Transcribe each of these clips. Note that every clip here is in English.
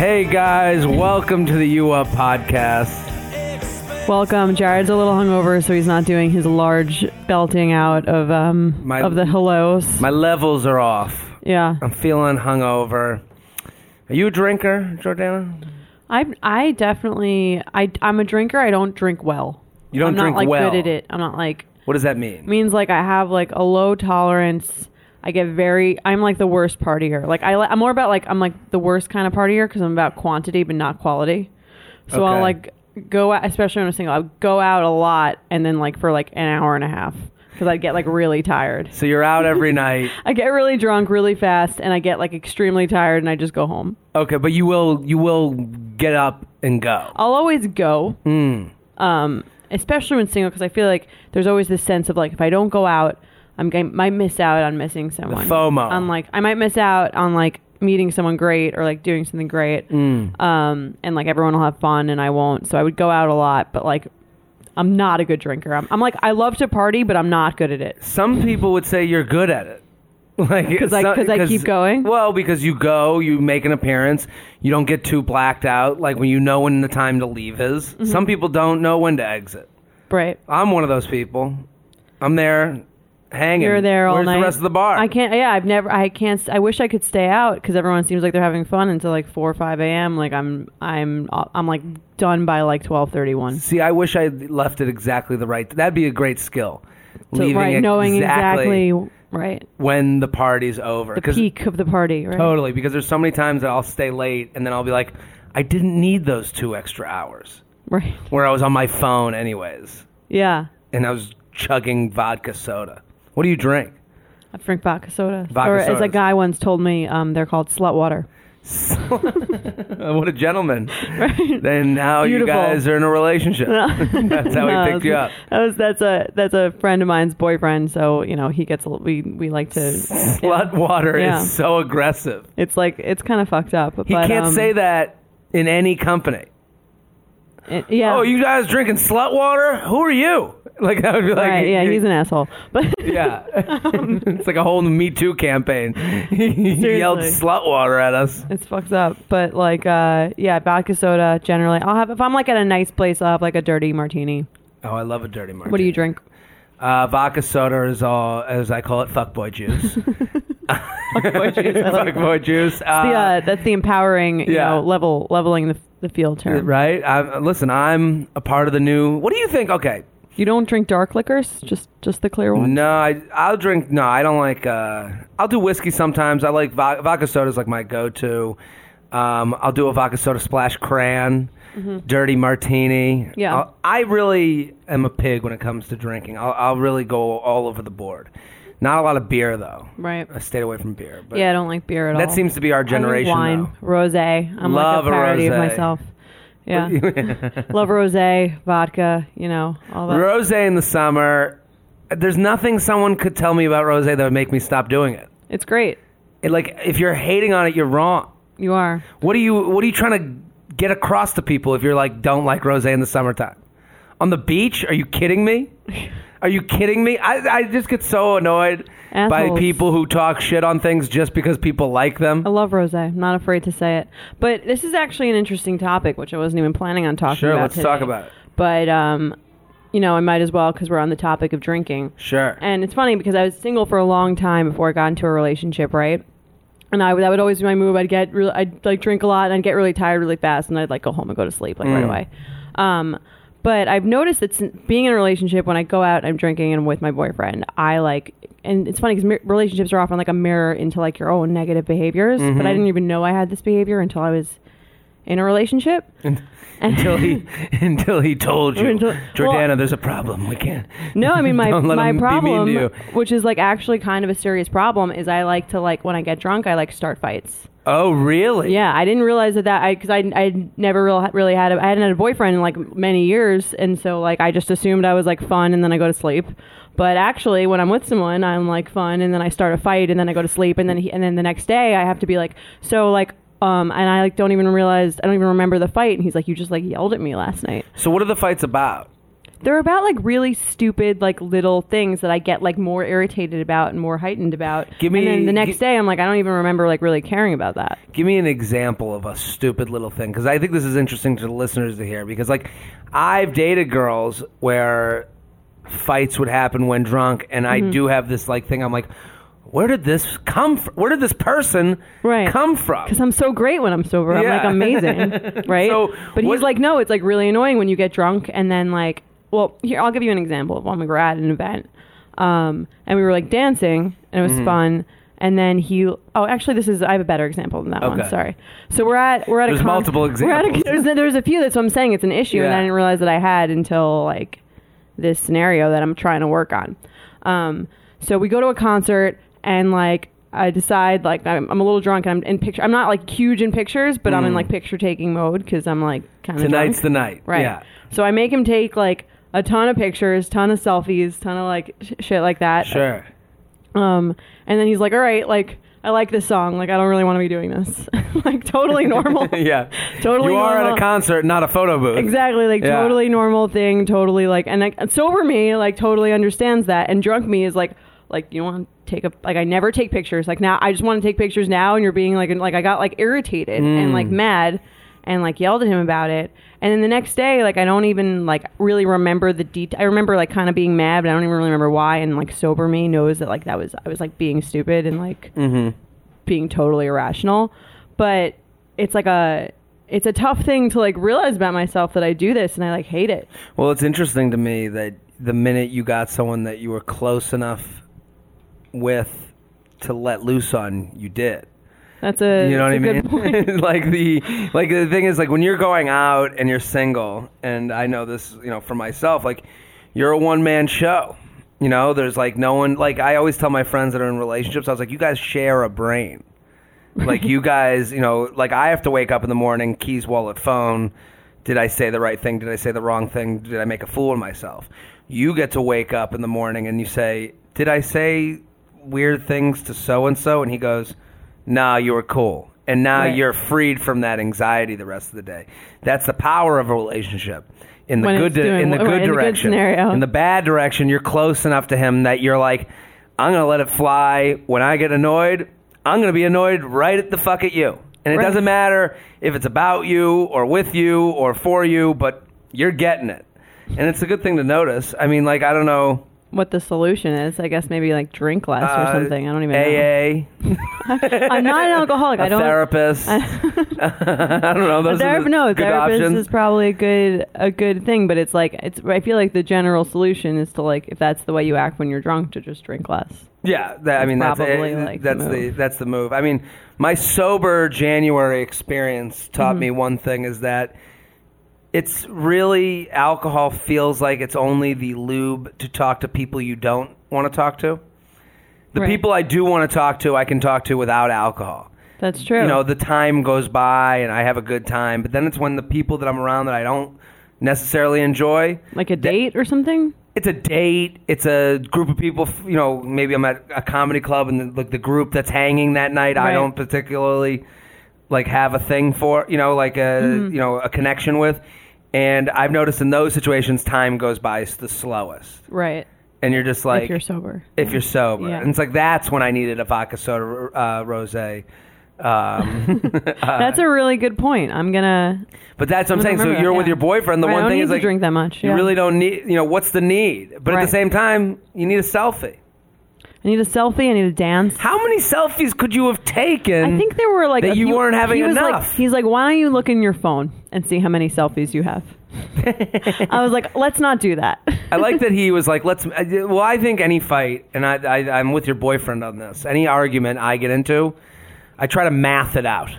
Hey guys, welcome to the U Up podcast. Welcome. Jared's a little hungover, so he's not doing his large belting out of um My- of the hellos. My levels are off. yeah, I'm feeling hungover. Are you a drinker, Jordana? I I definitely I I'm a drinker. I don't drink well. You don't I'm drink not like well. good at it. I'm not like What does that mean? means like I have like a low tolerance. I get very. I'm like the worst partier. Like I, I'm more about like I'm like the worst kind of partier because I'm about quantity but not quality. So Okay. I'll like go out, especially when I'm single. I'll go out a lot and then like for like an hour and a half because I get like really tired. So you're out every night. I get really drunk really fast and I get like extremely tired and I just go home. Okay, but you will you will get up and go. I'll always go, Mm. um, especially when single because I feel like there's always this sense of like if I don't go out, I'm going might miss out on missing someone. FOMO. I'm like I might miss out on like meeting someone great or like doing something great. Mm. Um, and like everyone will have fun and I won't. So I would go out a lot, but like I'm not a good drinker. I'm, I'm like I love to party, but I'm not good at it. Some people would say you're good at it. Like 'Cause I- 'cause I keep going? Well, because you go, you make an appearance, you don't get too blacked out. Like when you know when the time to leave is. Mm-hmm. Some people don't know when to exit. Right. I'm one of those people. I'm there, hanging. You're there all Where's night. the rest of the bar? I can't. Yeah, I've never. I can't. I wish I could stay out because everyone seems like they're having fun until like four or five a.m. Like I'm. I'm. I'm like done by like twelve thirty one. See, I wish I left it exactly the right. That'd be a great skill. So Leaving right, knowing exactly, right when the party's over. The peak of the party. Right. Totally, because there's so many times that I'll stay late and then I'll be like, I didn't need those two extra hours. Right. Where I was on my phone anyways, Yeah. and I was chugging vodka soda. What do you drink? I drink vodka soda. Vodka or as a guy once told me, um, they're called slut water. What a gentleman. Then now you guys are in a relationship. That's how No, he picked you up. That was that's a that's a friend of mine's boyfriend. So you know he gets a, we we like to. Slut water Yeah. is so aggressive. It's like it's kind of fucked up. He but, can't um, say that in any company. it- yeah. Oh, you guys drinking slut water? Who are you? Like I would be like, right. Yeah. He's an asshole. But yeah. it's like a whole Me Too campaign. he yelled slut water at us. It's fucked up. But like, uh, yeah, vodka soda generally. I'll have if I'm like at a nice place, I'll have like a dirty martini. Oh, I love a dirty martini. What do you drink? Uh, vodka soda is all, as I call it, fuckboy juice. Fuckboy juice. I like that. fuckboy juice. The, uh, that's the empowering, you yeah. know, level leveling the, the field term. right? i listen, I'm a part of the new. What do you think? Okay. You don't drink dark liquors, just just the clear ones. No, I, I'll drink. No, I don't like. Uh, I'll do whiskey sometimes. I like vo- vodka soda is like my go-to. Um, I'll do a vodka soda splash cran, dirty martini. Mm-hmm. Yeah. I'll, I really am a pig when it comes to drinking. I'll, I'll really go all over the board. Not a lot of beer though. Right. I stayed away from beer. But Yeah, I don't like beer at all. that seems to be our generation. wine, though. rosé. I'm Love like a parody of rosé. myself. Yeah, love rosé, vodka. You know, all that. Rose in the summer. There's nothing someone could tell me about rose that would make me stop doing it. it's great. It, like if you're hating on it, you're wrong. You are. What are you What are you trying to get across to people if you're like don't like rosé in the summertime? On the beach? Are you kidding me? Are you kidding me? I I just get so annoyed by people who talk shit on things just because people like them. I love rosé. I'm not afraid to say it. But this is actually an interesting topic, which I wasn't even planning on talking about. Sure, about. let's talk about it. But um, you know, I might as well because we're on the topic of drinking. Sure. And it's funny because I was single for a long time before I got into a relationship, right? and I would that would always be my move. I'd get really, I'd like drink a lot and I'd get really tired really fast, and I'd like go home and go to sleep like right Mm. away. Um, but I've noticed that since being in a relationship, when I go out, I'm drinking and I'm with my boyfriend, I like, and it's funny because mi- relationships are often like a mirror into like your own negative behaviors. Mm-hmm. But I didn't even know I had this behavior until I was in a relationship. until he until he told you, Until- Jordana, well- there's a problem. We can't. No, I mean my my him be mean problem, which is like actually kind of a serious problem, is I like to like when I get drunk, I like start fights. Oh, really? Yeah, I didn't realize that that I because I I never real, really had a, I hadn't had a boyfriend in like many years, and so like I just assumed I was like fun, and then I go to sleep. But actually, when I'm with someone, I'm like fun, and then I start a fight, and then I go to sleep, and then he, and then the next day I have to be like so like um and I like don't even realize I don't even remember the fight, and he's like you just like yelled at me last night. So what are the fights about? They're about like really stupid like little things that I get like more irritated about and more heightened about. Give me- and then the next gi- day I'm like I don't even remember like really caring about that. Give me an example of a stupid little thing because I think this is interesting to the listeners to hear because like I've dated girls where fights would happen when drunk and I Mm-hmm. do have this like thing I'm like where did this come from? Where did this person Right. come from? Because I'm so great when I'm sober. I'm like amazing, right? So, but what- he's like, no, it's like really annoying when you get drunk and then like, well, here I'll give you an example of when we were at an event, um, and we were like dancing and it was Mm-hmm. fun. And then he, oh, actually, this is I have a better example than that one. Okay. Sorry. So we're at we're at There's a con- multiple We're at a, examples. there's, there's a few. That's what I'm saying. It's an issue, and I didn't realize that I had until like this scenario that I'm trying to work on. Um, so we go to a concert and like I decide like I'm, I'm a little drunk and I'm in picture. I'm not like huge in pictures, but I'm in like picture taking mode because I'm like kind of Mm. Tonight's the night. right. Yeah. So I make him take like a ton of pictures, ton of selfies, ton of like sh- shit like that. Sure. Um, and then he's like, "All right, like I like this song. Like I don't really want to be doing this. like totally normal. yeah. Totally You are at a concert, not a photo booth. Exactly, like Yeah. totally normal thing, totally like, and like sober me like totally understands that, and drunk me is like, like you want to take a like I never take pictures. Like now I just want to take pictures now, and you're being like like I got like irritated and Mm. like mad, and like yelled at him about it, and then the next day like I don't even like really remember the detail. I remember like kind of being mad, but I don't even really remember why. And like sober me knows that like that was I was like being stupid and like Mm-hmm. being totally irrational but it's like a it's a tough thing to like realize about myself that I do this and I like hate it. Well, it's interesting to me that the minute you got someone that you were close enough with to let loose on, you did. That's a You know what I mean? good point. like the like the thing is like when you're going out and you're single, and I know this, you know, for myself, like you're a one man show. You know, there's like no one. Like I always tell my friends that are in relationships, I was like, you guys share a brain. like you guys, you know, like I have to wake up in the morning, keys, wallet, phone. Did I say the right thing? Did I say the wrong thing? Did I make a fool of myself? You get to wake up in the morning and you say, "Did I say weird things to so and so?" And he goes, "Nah, you're cool." And now Right. you're freed from that anxiety the rest of the day. That's the power of a relationship. In the When good, doing- in the right, good in the good direction. In the bad direction, you're close enough to him that you're like, I'm gonna let it fly. When I get annoyed, I'm gonna be annoyed right at the fuck at you. And it Right. doesn't matter if it's about you or with you or for you, but you're getting it. And it's a good thing to notice. I mean, like I don't know. What the solution is. I guess maybe like drink less or uh, something. I don't even know. AA, I'm not an alcoholic. I don't. Know. Therapist. I, don't know. Those the no, therapist options. is probably a good a good thing, but it's like it's. I feel like the general solution is to like if that's the way you act when you're drunk, to just drink less. Yeah, that, I mean that's probably, it. like, the that's the, move. that's the move. I mean, my sober January experience taught Mm-hmm. me one thing is that it's really alcohol feels like it's only the lube to talk to people you don't want to talk to. The Right. people I do want to talk to, I can talk to without alcohol. That's true. You know, the time goes by and I have a good time, but then it's when the people that I'm around that I don't necessarily enjoy, like a date or something. it's a date. It's a group of people. You know, maybe I'm at a comedy club and the, like the group that's hanging that night. I don't particularly like have a thing for. You know, like a Mm-hmm. you know a connection with. And I've noticed in those situations, time goes by the slowest, Right. and you're just like if you're sober. if you're sober. Yeah. And it's like that's when I needed a vodka soda uh, rosé. Um, That's a really good point. I'm gonna. but that's what I'm I saying. So you're that, with yeah. your boyfriend. The Right, one thing is like drink that much. you really don't need. You know, what's the need? But at the same time, you need a selfie. I need a selfie. I need a dance. How many selfies could you have taken? I think there were like that a you few- weren't having he was like- enough. he's like, why don't you look in your phone and see how many selfies you have? I was like, let's not do that. I like that he was like, let's. I- Well, I think any fight, and I, I, I'm with your boyfriend on this. Any argument I get into, I try to math it out.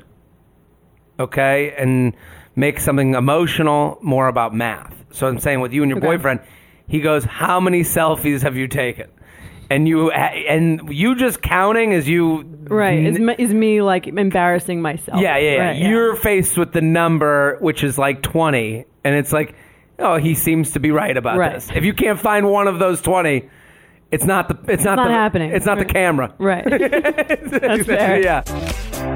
Okay, and make something emotional more about math. So I'm saying with you and your Okay. boyfriend, he goes, "How many selfies have you taken?" And you and you just counting as you right? Is, me- is me like embarrassing myself? Yeah, yeah, yeah. Right, You're faced with the number, which is like 20, and it's like, oh, he seems to be right about Right. this. If you can't find one of those 20, it's not the it's not, not the, happening. It's not the camera. right. That's fair. Yeah.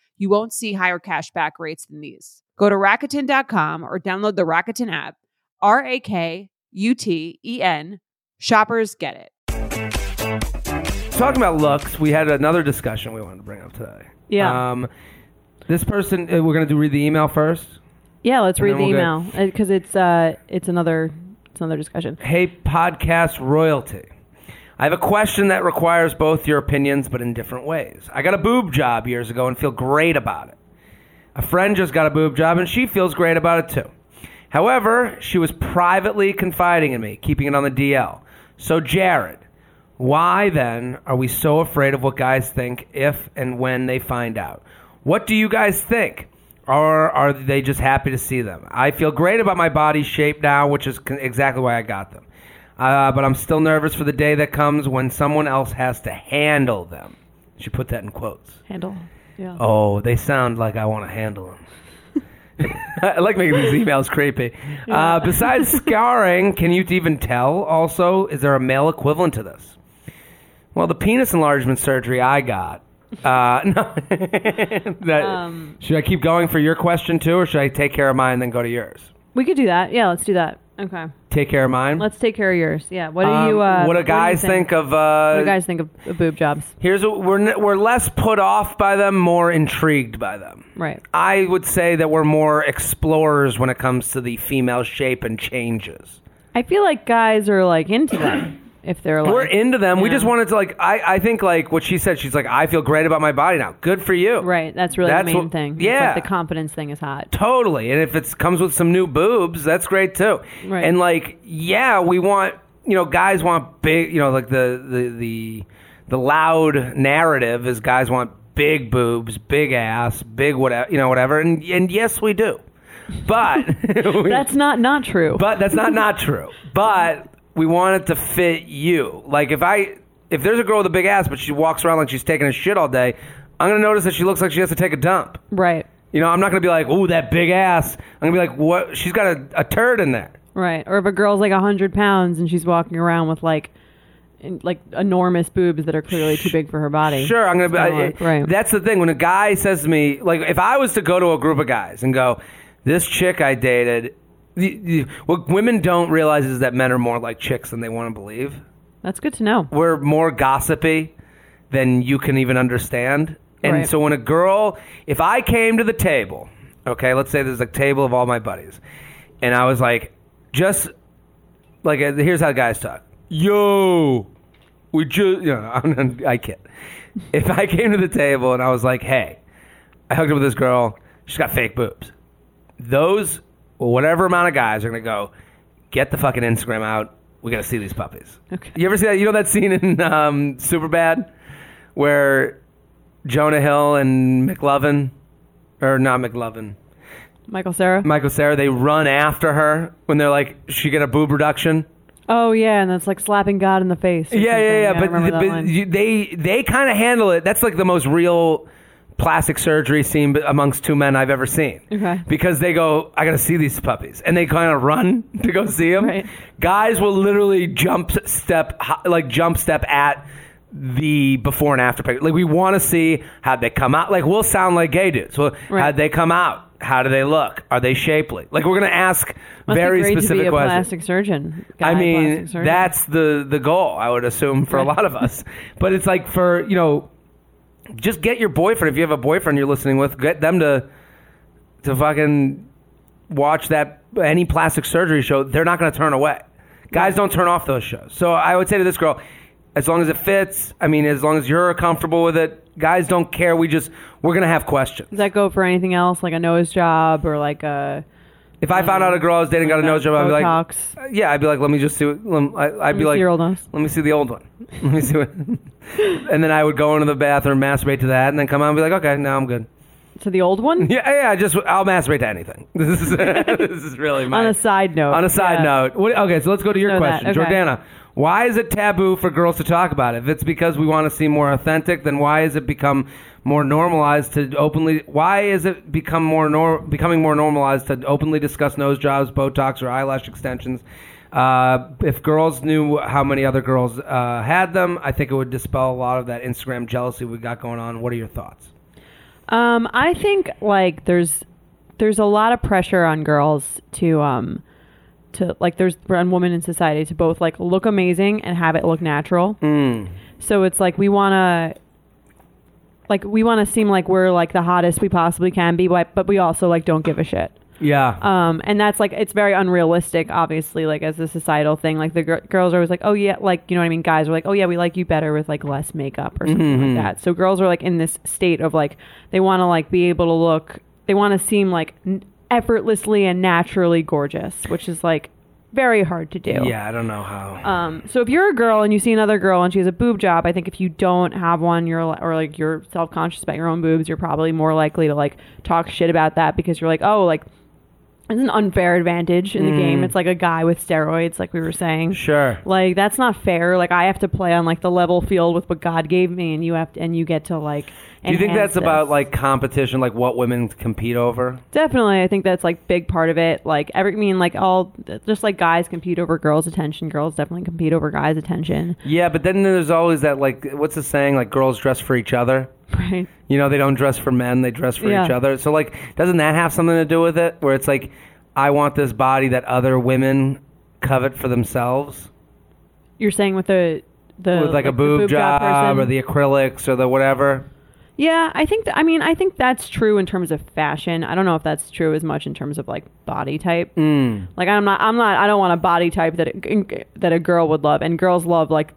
You won't see higher cashback rates than these. Go to Rakuten.com or download the Rakuten app. R A K U T E N. Shoppers get it. Talking about looks, we had another discussion we wanted to bring up today. Yeah. Um, this person, uh, we're going to do read the email first. Yeah, let's read the we'll email because it's uh it's another it's another discussion. Hey, podcast royalty. I have a question that requires both your opinions, but in different ways. I got a boob job years ago and feel great about it. A friend just got a boob job and she feels great about it too. However, she was privately confiding in me, keeping it on the DL. So, Jared, why then are we so afraid of what guys think if and when they find out? What do you guys think? Or are they just happy to see them? I feel great about my body shape now, which is exactly why I got them. Uh, but I'm still nervous for the day that comes when someone else has to handle them. She put that in quotes. Handle. Yeah. Oh, they sound like I want to handle them. I like making these emails creepy. Uh, besides scarring, can you even tell? Also, is there a male equivalent to this? Well, the penis enlargement surgery I got. Uh, no. That- Um, should I keep going for your question too, or should I take care of mine and then go to yours? We could do that. Yeah, let's do that. Okay. Take care of mine. Let's take care of yours. Yeah. What do Um, you uh what do guys think? of? Uh, What do guys think of, of boob jobs? Here's what we're n- we're less put off by them, more intrigued by them. Right. I would say that we're more explorers when it comes to the female shape and changes. I feel like guys are like into them if they're like We're into them. We Yeah. just wanted to like. I I think like what she said. She's like, I feel great about my body now. Good for you. Right. That's really That's the main what- thing. It's yeah. like the confidence thing is hot. Totally. And if it comes with some new boobs, that's great too. Right. And like, yeah, we want you know, guys want big, you know, like the the the the loud narrative is guys want big boobs, big ass, big whatever, you know, whatever. And and yes, we do. But we- That's not not true. but that's not not true. But we want it to fit you. Like if I if there's a girl with a big ass, but she walks around like she's taking a shit all day, I'm gonna notice that she looks like she has to take a dump. right. You know, I'm not gonna be like, "Ooh, that big ass." I'm gonna be like, "What? She's got a, a turd in there." Right. Or if a girl's like hundred pounds and she's walking around with like in, like enormous boobs that are clearly too big for her body. Sure, I'm gonna be. I- right. That's the thing. When a guy says to me, like, if I was to go to a group of guys and go, "This chick I dated," what women don't realize is that men are more like chicks than they want to believe. That's good to know. we're more gossipy than you can even understand. And Right. so when a girl, if I came to the table, okay, let's say there's a table of all my buddies, and I was like, just like uh, here's how guys talk. Yo, we just, you know, I'm, I kid. If I came to the table and I was like, hey, I hooked up with this girl, she's got fake boobs. Those, whatever amount of guys are gonna go, get the fucking Instagram out. We gotta see these puppies. Okay. You ever see that? You know that scene in um, Superbad where Jonah Hill and McLovin, or not McLovin, Michael Cera. Michael Cera, they run after her when they're like, she get a boob reduction. oh yeah, and that's like slapping God in the face. Yeah, yeah, yeah. But, but you, they they kind of handle it. That's like the most real plastic surgery scene amongst two men I've ever seen. Okay. Because they go, I got to see these puppies, and they kind of run to go see them. Right. Guys will literally jump step, like jump step at the before and after picture. Like we want to see how they come out. Like we'll sound like gay dudes. Well, Right. how'd they come out? How do they look? Are they shapely? Like we're gonna ask Must very specific to be a questions. plastic surgeon. I mean, surgeon. that's the the goal. I would assume for a lot of us. But it's like for you know, just get your boyfriend. If you have a boyfriend you're listening with, get them to to fucking watch that any plastic surgery show. They're not going to turn away. Guys don't turn off those shows. So I would say to this girl, as long as it fits. I mean, as long as you're comfortable with it. Guys don't care. We just we're gonna have questions. Does that go for anything else, like a nose job or like a If I found out a girl I was dating got a nose job, I'd be like, Botox? yeah, I'd be like, let me just see. What, lem- I, I'd me be like, see your old let me see the old one. Let me see what. and then I would go into the bathroom, masturbate to that, and then come out and be like, okay, now I'm good. To the old one? Yeah, yeah. Just I'll masturbate to anything. This is this is really my. On a side note. on a side yeah. note, what, okay, so let's go to your Know that, question, okay. Jordana. Why is it taboo for girls to talk about it? If it's because we want to seem more authentic, then why has it become more normalized to openly? Why is it become more nor, becoming more normalized to openly discuss nose jobs, Botox, or eyelash extensions? Uh, if girls knew how many other girls uh, had them, I think it would dispel a lot of that Instagram jealousy we got going on. What are your thoughts? Um, I think like there's there's a lot of pressure on girls to um to like there's on women in society to both like look amazing and have it look natural. Mm. So it's like we want to like we want to seem like we're like the hottest we possibly can be, but but we also like don't give a shit. Yeah. Um, and that's like it's very unrealistic, obviously, like as a societal thing. Like the gir- girls are always like, oh yeah, like you know what I mean. Guys are like, oh yeah, we like you better with like less makeup or something Mm-hmm. like that. So girls are like in this state of like they want to like be able to look, they want to seem like n- effortlessly and naturally gorgeous, which is like very hard to do. yeah, I don't know how. Um, so if you're a girl and you see another girl and she has a boob job, I think if you don't have one, you're li- or like you're self conscious about your own boobs, you're probably more likely to like talk shit about that because you're like, oh, like it's an unfair advantage in the game. It's like a guy with steroids, like we were saying. Mm. sure. Like that's not fair. Like I have to play on like the level field with what God gave me, and you have to, and you get to like. Do you think enhance that's about like competition, like what women compete over? Definitely, I think that's like big part of it. Like every, I mean, like all, just like guys compete over girls' attention, girls definitely compete over guys' attention, Yeah, but then there's always that like what's the saying? Like girls dress for each other. right? You know, they don't dress for men; they dress for Yeah. each other. So like, doesn't that have something to do with it? Where it's like, I want this body that other women covet for themselves, You're saying with the the with like, a the boob, job, or the acrylics or the whatever. yeah. I think th- I mean I think that's true in terms of fashion. I don't know if that's true as much in terms of like body type. Mm. Like I'm not I'm not I don't want a body type that it, that a girl would love, and girls love like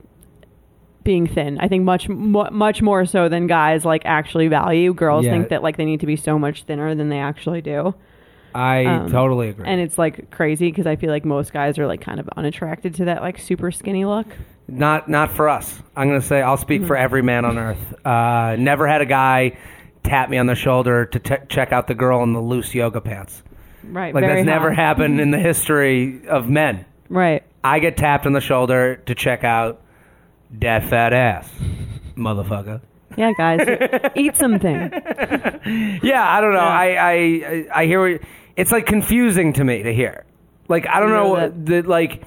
being thin. I think much mu much more so than guys like actually value. Girls Yeah. think that like they need to be so much thinner than they actually do. I Um, totally agree. And it's like crazy because I feel like most guys are like kind of unattracted to that like super skinny look. Not not for us. I'm gonna say I'll speak Mm-hmm. for every man on earth. Uh, never had a guy tap me on the shoulder to t- check out the girl in the loose yoga pants. Right. Like very that's never hot. happened in the history of men. Right. I get tapped on the shoulder to check out that fat ass, motherfucker. Yeah, guys, eat something. Yeah, I don't know. I, I I hear what, it's like confusing to me to hear. Like I don't know know, that- the, like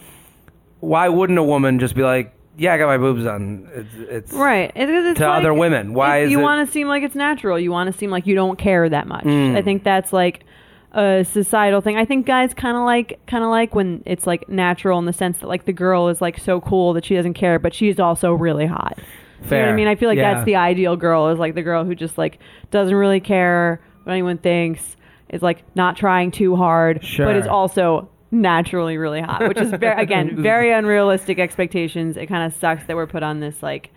why wouldn't a woman just be like, yeah, I got my boobs on. It's, it's Right. It, it's To like- other women. Why if is you it- want to seem like it's natural? You want to seem like you don't care that much. Mm. I think that's like a societal thing. I think guys kind of like kind of like when it's like natural in the sense that like the girl is like so cool that she doesn't care, but she's also really hot. You know what Fair. I mean? I feel like Yeah. that's the ideal girl is like the girl who just like doesn't really care what anyone thinks, is like not trying too hard, but is also naturally really hot, which is very, again very unrealistic expectations. It kind of sucks that we're put on this like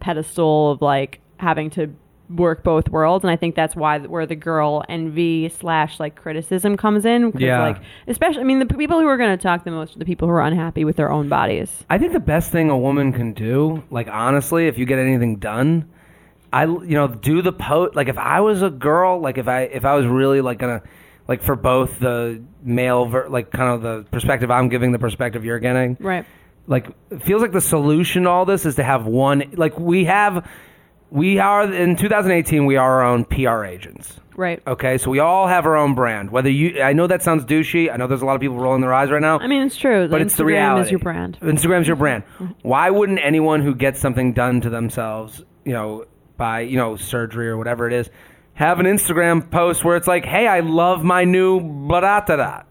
pedestal of like having to work both worlds and i think that's why where the girl envy slash like criticism comes in Yeah. like especially i mean the people who are going to talk the most are the people who are unhappy with their own bodies I think the best thing a woman can do, like honestly, if you get anything done, I you know do the post. Like if I was a girl, like if I if I was really like gonna like for both the male ver- like kind of the perspective I'm giving, the perspective you're getting, right like it feels like the solution to all this is to have one like we have we are in 2018 we are our own PR agents. right Okay, so we all have our own brand. Whether you, I know that sounds douchey. I know there's a lot of people rolling their eyes right now. i mean it's true but it's the Instagram reality. is your brand Instagram's your brand. Mm-hmm. Why wouldn't anyone who gets something done to themselves, you know, by you know surgery or whatever it is, have an Instagram post where it's like, "Hey, I love my new blah da da da."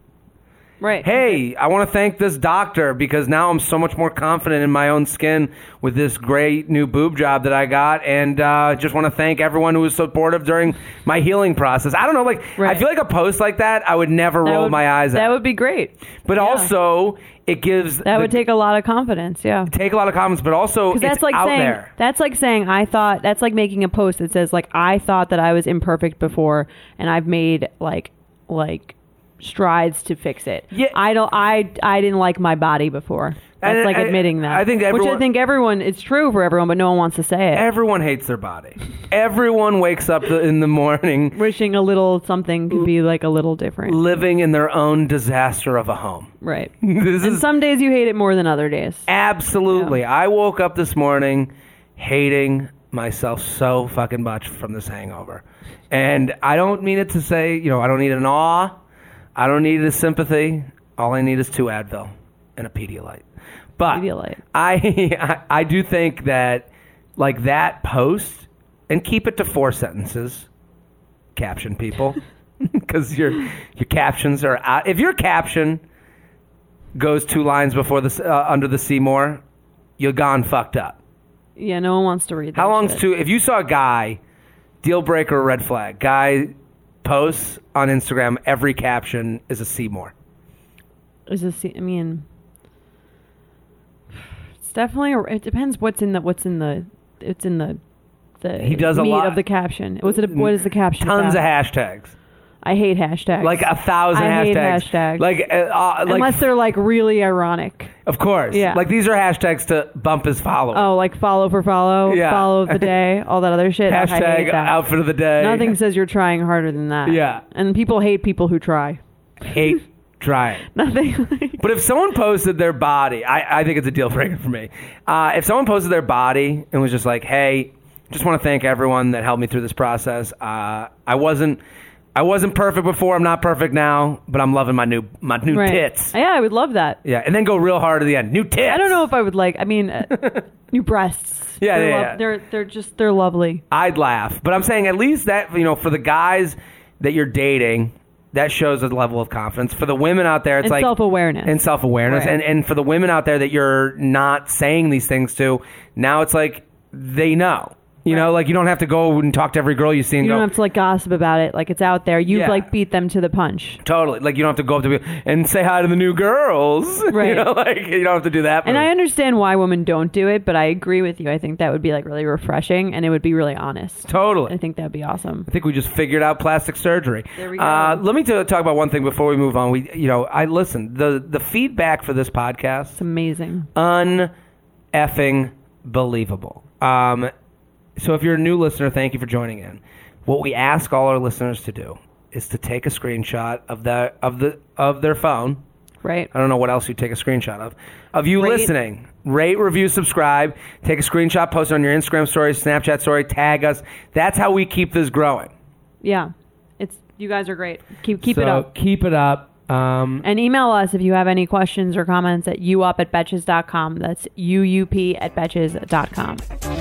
Right Hey, I want to thank this doctor because now I'm so much more confident in my own skin with this great new boob job that I got, and uh, just want to thank everyone who was supportive during my healing process. I don't know, like I Right. feel like a post like that, I would never That roll would- my eyes that at. would be great but yeah. also, it gives that would take a lot of confidence yeah take a lot of confidence, but also it's that's like out saying there. that's like saying I thought that's like making a post that says like I thought that I was imperfect before and I've made like like strides to fix it. Yeah. I don't I I didn't like my body before. That's like I- admitting that. I think which I everyone- think everyone it's true for everyone, but no one wants to say it. Everyone hates their body. Everyone wakes up in the morning Wishing a little something could be like a little different. living in their own disaster of a home. Right. This And is some days you hate it more than other days. absolutely. I woke up this morning hating myself so fucking much from this hangover. And I don't mean it to say, you know, I don't need an awe. I don't need a sympathy. All I need is two Advil and a Pedialyte. But Pedialyte. I, I I do think that like that post and keep it to four sentences. Caption people because your your captions are out. If your caption goes two lines before the uh, under the see more, you're gone fucked up. Yeah, no one wants to read that. How long's shit. too? If you saw a guy, deal breaker red flag, guy posts on Instagram, every caption is a see more. Is this? I mean, it's definitely. It depends what's in the what's in the it's in the the He does a meat lot- of the caption. Was it? A, what is the caption? Tons of hashtags, I hate hashtags. like a thousand I hate hashtags. hashtags. Like, uh, uh, like unless they're like really ironic. of course, Yeah. Like these are hashtags to bump his follower. Oh, like follow for follow, Yeah. follow of the day, all that other shit. I hate Hashtag that. outfit of the day. Nothing says you're trying harder than that. Yeah. and people hate people who try. hate try it. Nothing. Like, But if someone posted their body, I, I think it's a deal breaker for me. Uh, if someone posted their body and was just like, "Hey, just want to thank everyone that helped me through this process. Uh, I wasn't, I wasn't perfect before. I'm not perfect now, but I'm loving my new, my new right. tits. Yeah, I would love that. Yeah, and then go real hard at the end. New tits. I don't know if I would like. I mean, uh, new breasts. Yeah, they're yeah, yeah. They're they're just they're lovely. I'd laugh, but I'm saying at least that you know for the guys that you're dating. That shows a level of confidence. For the women out there, it's And like self-awareness. and self awareness, Right. and and for the women out there that you're not saying these things to, now it's like they know. You know, like you don't have to go and talk to every girl you see and You go. don't have to like gossip about it. Like it's out there. You've Yeah. like beat them to the punch. Totally. Like you don't have to go up to people and say hi to the new girls. Right. you know, like you don't have to do that. And I understand why women don't do it, but I agree with you. I think that would be like really refreshing and it would be really honest. totally. I think that'd be awesome. I think we just figured out plastic surgery. There we go. Uh, let me t- talk about one thing before we move on. We, you know, I listen. the The feedback for this podcast It's amazing. un effing believable. Um, so if you're a new listener, thank you for joining in. What we ask all our listeners to do is to take a screenshot of the of the of their phone. Right. I don't know what else you take a screenshot of of you Rate- listening. Rate, review, subscribe. Take a screenshot, post it on your Instagram story, Snapchat story, tag us. That's how we keep this growing. Yeah. It's you guys are great. Keep keep it up. Keep it up. Um, And email us if you have any questions or comments at youup at betches.com. That's uup at betches.com.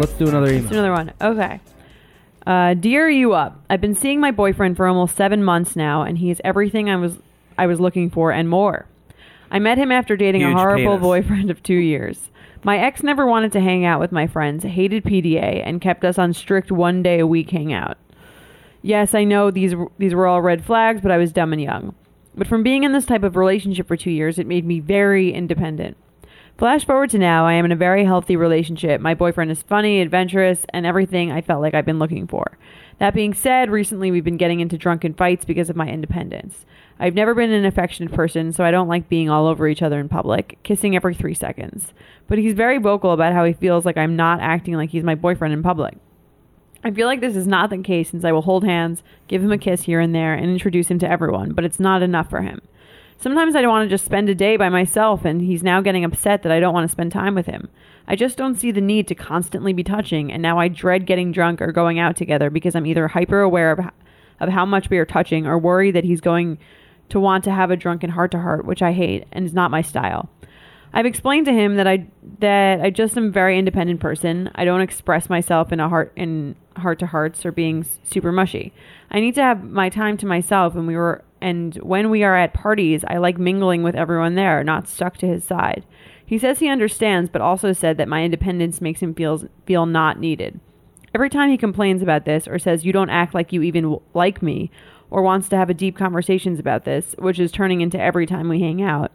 Let's do another email. Let's do another one. Okay. Uh, dear you up. I've been seeing my boyfriend for almost seven months now, and he is everything I was I was looking for and more. I met him after dating Huge a horrible penis. boyfriend of two years. My ex never wanted to hang out with my friends, hated PDA, and kept us on strict one day a week hangout. Yes, I know these these were all red flags, but I was dumb and young. But from being in this type of relationship for two years, it made me very independent. Flash forward to now, I am in a very healthy relationship. My boyfriend is funny, adventurous, and everything I felt like I've been looking for. That being said, recently we've been getting into drunken fights because of my independence. I've never been an affectionate person, so I don't like being all over each other in public, kissing every three seconds. But he's very vocal about how he feels like I'm not acting like he's my boyfriend in public. I feel like this is not the case since I will hold hands, give him a kiss here and there, and introduce him to everyone, but it's not enough for him. Sometimes I don't want to just spend a day by myself, and he's now getting upset that I don't want to spend time with him. I just don't see the need to constantly be touching, and now I dread getting drunk or going out together because I'm either hyper aware of, of how much we are touching or worry that he's going to want to have a drunken heart to heart, which I hate and is not my style. I've explained to him that I that I just am a very independent person. I don't express myself in a heart in heart to hearts or being super mushy. I need to have my time to myself and we were and when we are at parties, I like mingling with everyone there, not stuck to his side. He says he understands but also said that my independence makes him feel feel not needed. Every time he complains about this or says, You don't act like you even like me, or wants to have a deep conversations about this, which is turning into every time we hang out,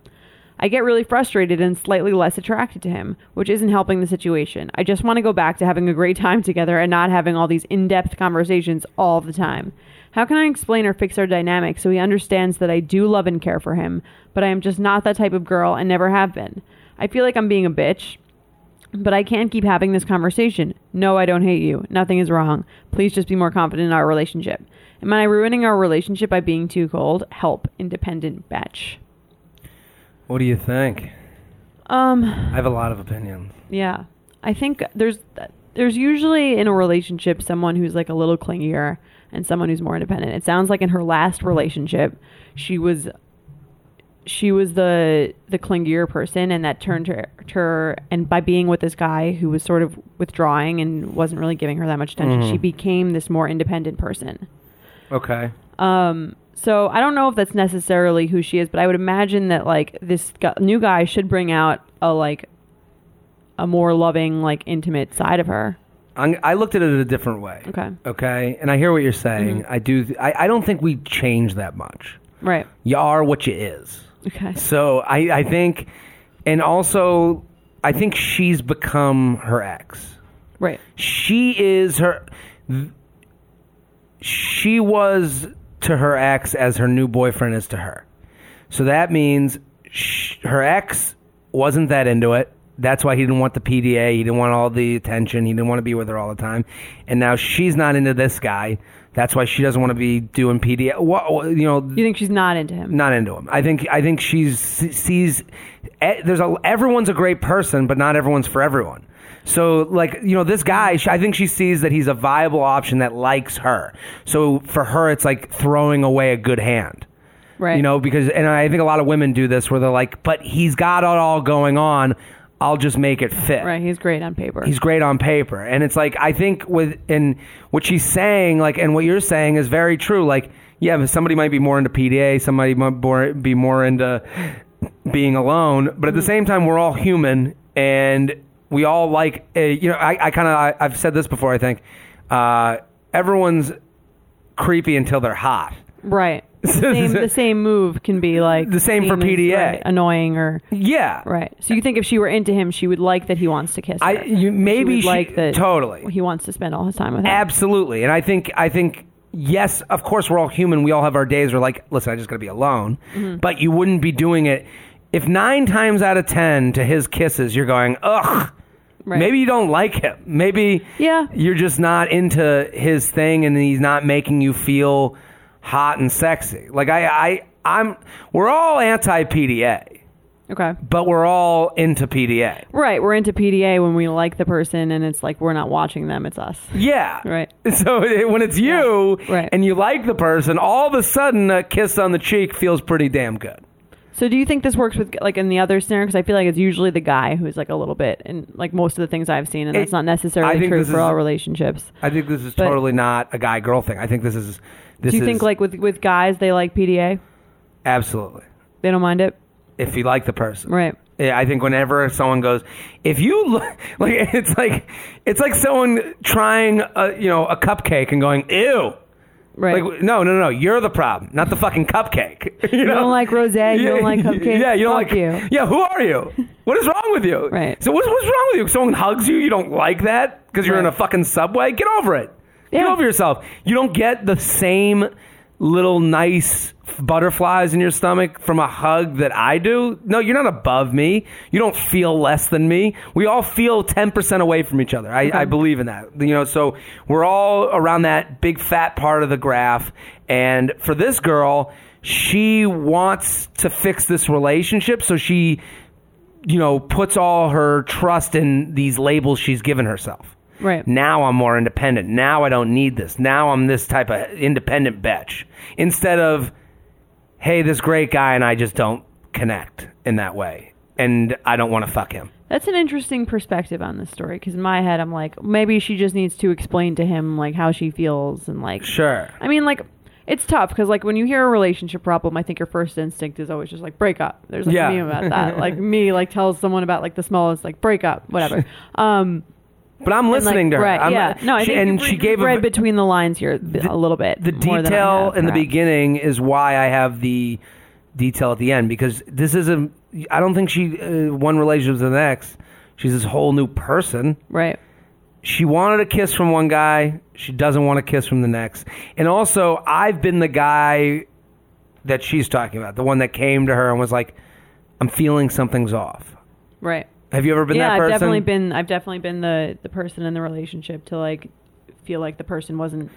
I get really frustrated and slightly less attracted to him, which isn't helping the situation. I just want to go back to having a great time together and not having all these in depth conversations all the time. How can I explain or fix our dynamic so he understands that I do love and care for him, but I am just not that type of girl and never have been? I feel like I'm being a bitch, but I can't keep having this conversation. No, I don't hate you. Nothing is wrong. Please just be more confident in our relationship. Am I ruining our relationship by being too cold? Help, independent bitch. What do you think? Um, I have a lot of opinions. yeah. I think there's there's usually in a relationship someone who's like a little clingier and someone who's more independent. It sounds like in her last relationship, she was she was the the clingier person and that turned her, her and by being with this guy who was sort of withdrawing and wasn't really giving her that much attention she became this more independent person Okay. um so i don't know if that's necessarily who she is but i would imagine that like this gu- new guy should bring out a like a more loving like intimate side of her I'm, I looked at it a different way. okay Okay. And I hear what you're saying. Mm-hmm. I do. I, I don't think we change that much. right You are what you is. okay So I, I think, and also, I think she's become her ex. right She is her. She was to her ex as her new boyfriend is to her. So that means sh- her ex wasn't that into it. That's why he didn't want the PDA. He didn't want all the attention. He didn't want to be with her all the time. And now she's not into this guy. That's why she doesn't want to be doing PDA. What- you know, you think she's not into him not into him. I think I think she's sees eh, there's a everyone's a great person, but not everyone's for everyone. So like you know this guy, she- I think she sees that he's a viable option that likes her. So for her, it's like throwing away a good hand. right You know because and I think a lot of women do this where they're like, but he's got it all going on. I'll just make it fit. right he's great on paper He's great on paper. And it's like I think with in what she's saying, like and what you're saying is very true. Like, yeah, but somebody might be more into PDA, somebody might more, be more into being alone, but at the same time we're all human and we all like uh, you know, I, I kinda I, I've said this before, I think. Uh, everyone's creepy until they're hot. right the same, the same move can be like The same for as, PDA. right, annoying or Yeah. Right. So you think if she were into him, she would like that he wants to kiss her. I you maybe would she, like that totally. he wants to spend all his time with her. Absolutely. And I think I think yes, of course we're all human. We all have our days where like, listen, I just gotta be alone. Mm-hmm. But you wouldn't be doing it if nine times out of ten to his kisses you're going, ugh. Right. Maybe you don't like him. Maybe Yeah. you're just not into his thing and he's not making you feel hot and sexy. Like I, I I'm we're all anti PDA, Okay. but we're all into PDA. Right. We're into PDA when we like the person and it's like we're not watching them, it's us. Yeah. Right. So it- when it's you Right. and you like the person, all of a sudden a kiss on the cheek feels pretty damn good. So do you think this works with like in the other scenario? Because I feel like it's usually the guy who's like a little bit, and like most of the things I've seen, and It- that's not necessarily true for is- all relationships. I think this is But- totally not a guy girl thing. I think this is this do you is think like with with guys they like PDA? absolutely They don't mind it, if you like the person. right? Yeah, I think whenever someone goes, if you look, like it's like it's like someone trying a you know a cupcake and going ew. Right. Like no, no, no, you're the problem, not the fucking cupcake. You, you know? don't like rosé. You don't like cupcakes. Yeah, you don't Fuck like. you. Yeah, who are you? What is wrong with you? Right. So what's what's wrong with you? If someone hugs you, you don't like that because you're in a fucking subway. Get over it. Get over yourself. You don't get the same little nice butterflies in your stomach from a hug that I do. No, you're not above me. You don't feel less than me. We all feel 10% away from each other. I, I believe in that. You know, so we're all around that big fat part of the graph. And for this girl, she wants to fix this relationship. So she, you know, puts all her trust in these labels she's given herself. Right. Now I'm more independent. Now I don't need this. Now I'm this type of independent bitch. Instead of, hey, this great guy and I just don't connect in that way. And I don't want to fuck him. That's an interesting perspective on this story because in my head I'm like maybe she just needs to explain to him like how she feels and like Sure. I mean like it's tough because like when you hear a relationship problem I think your first instinct is always just like break up. There's like Yeah. a meme about that like me like tells someone about like the smallest like break up whatever. um But I'm And, like, listening to her. Right? I'm, yeah. No, I she, think and she gave a, read between the lines here th- a little bit. the more than I detail have, in the beginning is why I have the detail at the end because this is a. I don't think she uh, one relationship to the next. She's this whole new person. Right. She wanted a kiss from one guy. She doesn't want a kiss from the next. And also, I've been the guy that she's talking about, the one that came to her and was like, "I'm feeling something's off." Right. Have you ever been yeah, that I've definitely been. I've definitely been the the person in the relationship to like feel like the person wasn't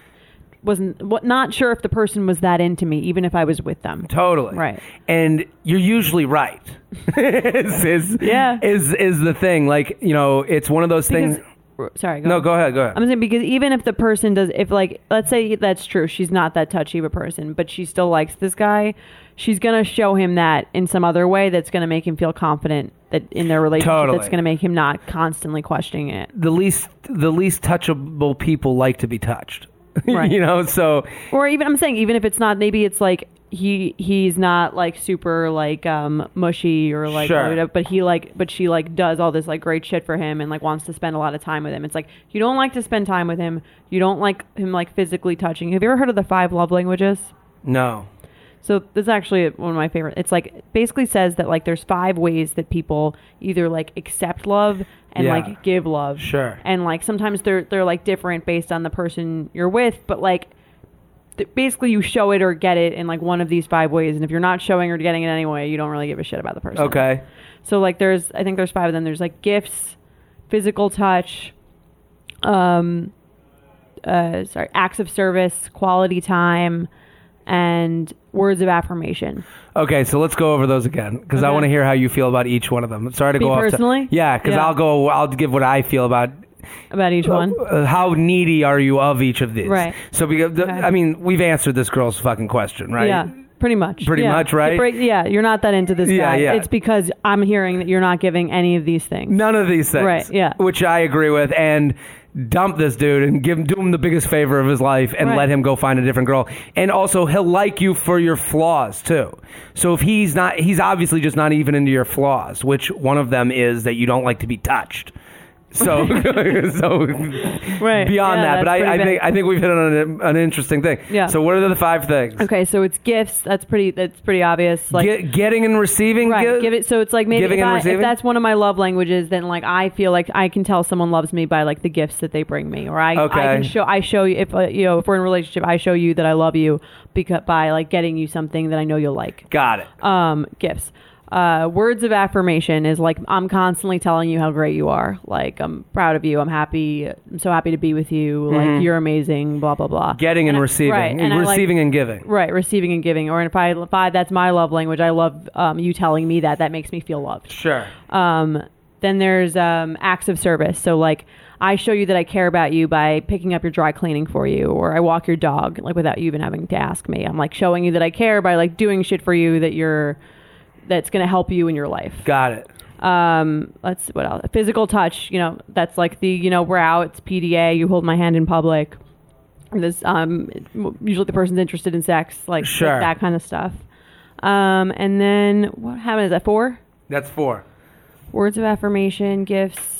wasn't what not sure if the person was that into me, even if I was with them. Totally. Right. And you're usually right. is, is, Yeah. Is is the thing. Like, you know, it's one of those Because, things sorry. Go No, on. go ahead, go ahead. I'm saying because even if the person does, if like, let's say that's true, she's not that touchy of a person, but she still likes this guy. She's gonna show him that in some other way that's gonna make him feel confident that in their relationship. Totally. That's gonna make him not constantly questioning it. the least the least touchable people like to be touched. Right. you know, so Or even I'm saying even if it's not, maybe it's like he he's not like super like um mushy or like Sure. whatever, but he like but she like does all this like great shit for him and like wants to spend a lot of time with him. It's like you don't like to spend time with him. You don't like him like physically touching. Have you ever heard of the five love languages? no. So this is actually one of my favorite. It's like basically says that like there's five ways that people either like accept love and Yeah. like give love. Sure. And like sometimes they're they're like different based on the person you're with, but like basically you show it or get it in like one of these five ways and if you're not showing or getting it anyway, you don't really give a shit about the person. Okay. So like there's I think there's five of them. There's like gifts, physical touch, um uh sorry, acts of service, quality time, and words of affirmation. Okay, so let's go over those again because I Okay. want to hear how you feel about each one of them. Sorry to Me go off. to- personally? yeah, because Yeah. I'll go. I'll give what I feel about About each one. Uh, how needy are you of each of these? Right. So because the, Okay. I mean, we've answered this girl's fucking question, right? Yeah, pretty much. Pretty Yeah. much, right? break- yeah, you're not that into this Yeah, guy. yeah. It's because I'm hearing that you're not giving any of these things. None of these things. Right, yeah. Which I agree with. And dump this dude and give him, do him the biggest favor of his life and Right. let him go find a different girl. And also, he'll like you for your flaws too. So if he's not, he's obviously just not even into your flaws, which one of them is that you don't like to be touched. So, so Right. beyond Yeah, that, but I, I think. I think we've hit on an, an interesting thing. Yeah. So what are the five things? Okay, so it's gifts. That's pretty. That's pretty obvious. Like Get- getting and receiving. right, gi- give it. So it's like maybe if, I, if that's one of my love languages, then like I feel like I can tell someone loves me by like the gifts that they bring me, or I, Okay. I can show I show you if uh, you know if we're in a relationship, I show you that I love you because by like getting you something that I know you'll like. Got it. um, gifts. Uh, words of affirmation is like I'm constantly telling you how great you are. Like I'm proud of you. I'm happy. I'm so happy to be with you. Like you're amazing. Blah blah blah. Mm-hmm. Getting and, I- receiving. right? And I like- receiving and giving. right, receiving and giving. Or if I if I that's my love language. I love um, you telling me that. That makes me feel loved. Sure. Um, then there's um, acts of service. So like I show you that I care about you by picking up your dry cleaning for you, or I walk your dog like without you even having to ask me. I'm like showing you that I care by like doing shit for you that you're that's going to help you in your life. Got it. Um, let's what else? Physical touch. You know, that's like the you know we're out. It's PDA. You hold my hand in public. This um usually the person's interested in sex, like, like Sure. that kind of stuff. Um, and then what happened? Is that four? That's four. Words of affirmation, gifts.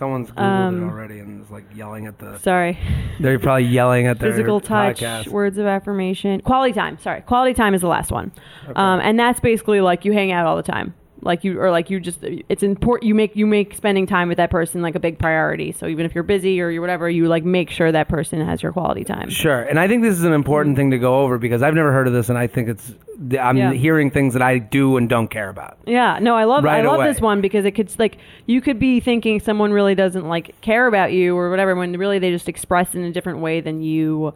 Someone's googled Um, it already and is like yelling at the. Sorry. They're probably yelling at their Physical touch, podcast. words of affirmation, quality time. Sorry, quality time is the last one, um, and that's basically like you hang out all the time, like you or like you just. It's important. You make you make spending time with that person like a big priority. So even if you're busy or you're whatever, you like make sure that person has your quality time. Sure, and I think this is an important thing to go over because I've never heard of this, and I think it's I'm Yeah. hearing things that I do and don't care about. Yeah, no, I love Right I love away. this one because it could like you could be thinking someone really doesn't like care about you or whatever when really they just express in a different way than you